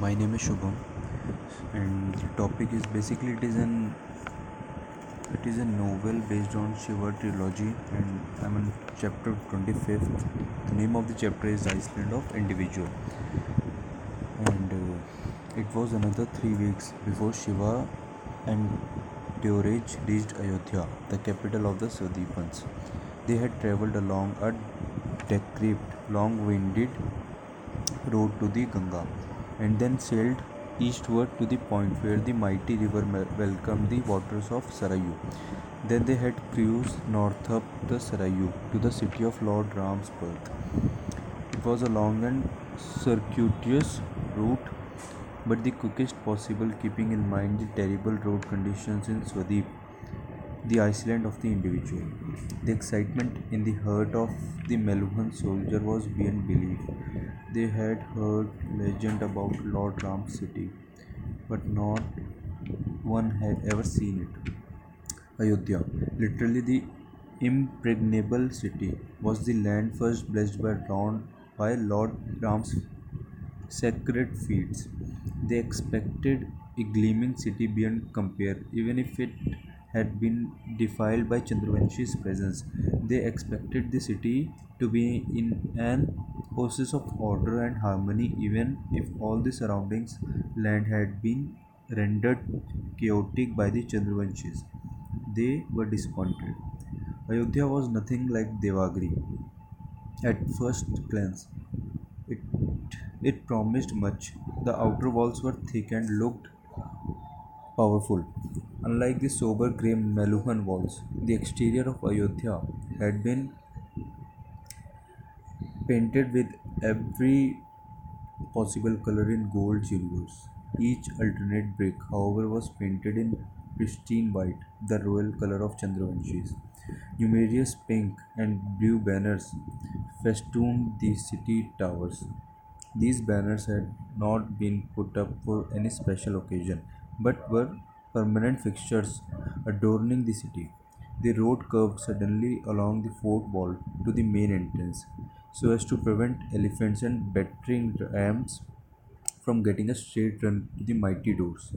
My name is Shubham, and the topic is basically it is an it is a novel based on Shiva trilogy, and I'm on chapter 25th. The name of the chapter is Island of Individual, and uh, it was another three weeks before Shiva and Deorage reached Ayodhya, the capital of the Swadweepans. They had traveled along a decrepit, long-winded road to the Ganga, and then sailed eastward to the point where the mighty river welcomed the waters of Sarayu. Then they had cruised north up the Sarayu to the city of Lord Ram's birth. It was a long and circuitous route, but the quickest possible, keeping in mind the terrible road conditions in Swadweep, the island of the individual. The excitement in the heart of the Meluhan soldier was beyond belief. They had heard legend about Lord Ram's city, but not one had ever seen it. Ayodhya, literally the impregnable city, was the land first blessed by Ram, by Lord Ram's sacred feats. They expected a gleaming city beyond compare, even if it had been defiled by Chandravanshi's presence. They expected the city to be in an oasis of order and harmony, even if all the surroundings land had been rendered chaotic by the Chandravanshis. They were disappointed. Ayodhya was nothing like Devagiri at first glance. It, it promised much. The outer walls were thick and looked powerful. Unlike the sober grey Meluhan walls, the exterior of Ayodhya had been painted with every possible color in gold silvers. Each alternate brick, however, was painted in pristine white, the royal color of Chandravanshis. Numerous pink and blue banners festooned the city towers. These banners had not been put up for any special occasion, but were permanent fixtures adorning the city. The road curved suddenly along the fort wall to the main entrance, so as to prevent elephants and battering rams from getting a straight run to the mighty doors.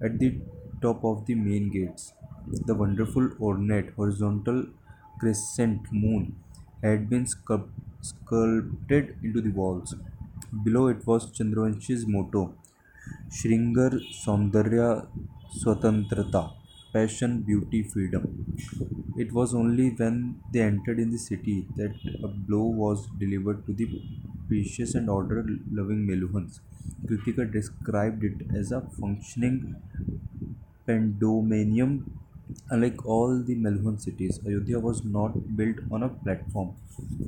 At the top of the main gates, the wonderful ornate horizontal crescent moon had been sculpt- sculpted into the walls. Below it was Chandravanshi's motto Shringar Saundarya Swatantrata Passion, Beauty, Freedom. It was only when they entered in the city that a blow was delivered to the precious and order loving Meluhans. Krittika described it as a functioning Pandomanium. Unlike all the Meluhan cities, Ayodhya was not built on a platform.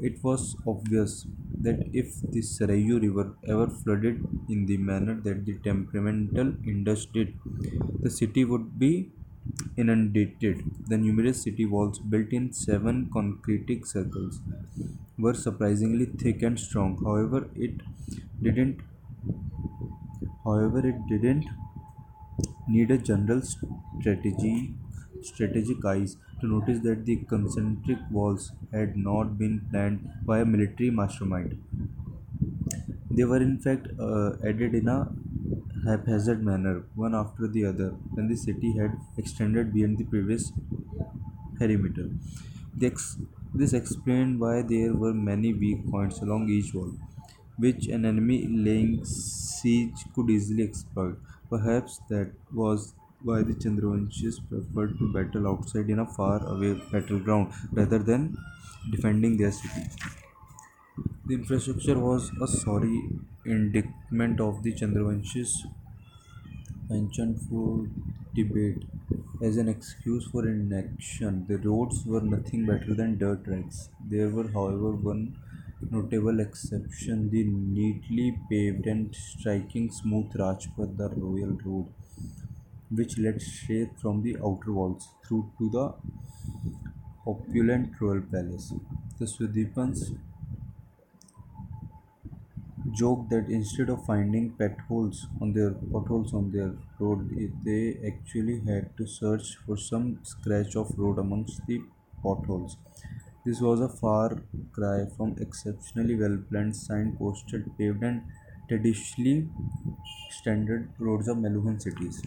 It was obvious that if the Sarayu River ever flooded in the manner that the temperamental Indus did, the city would be inundated. The numerous city walls, built in seven concretic circles, were surprisingly thick and strong. However, it didn't. However, it didn't need a general strategy strategic eyes to notice that the concentric walls had not been planned by a military mastermind. They were in fact uh, added in a haphazard manner, one after the other, when the city had extended beyond the previous perimeter. Ex- this explained why there were many weak points along each wall, which an enemy laying siege could easily exploit. Perhaps that was why the Chandravanshis preferred to battle outside in a far away battleground rather than defending their city. The infrastructure was a sorry indictment of the Chandravanshis' penchant for debate as an excuse for inaction. The roads were nothing better than dirt tracks. There were, however, one notable exception the neatly paved and striking smooth Rajpath, the royal road, which led straight from the outer walls through to the opulent royal palace. The Swadweepans joked that instead of finding potholes on their potholes on their road, they actually had to search for some scratch of road amongst the potholes. This was a far cry from exceptionally well planned, sign posted, paved, and traditionally standard roads of Meluhan cities.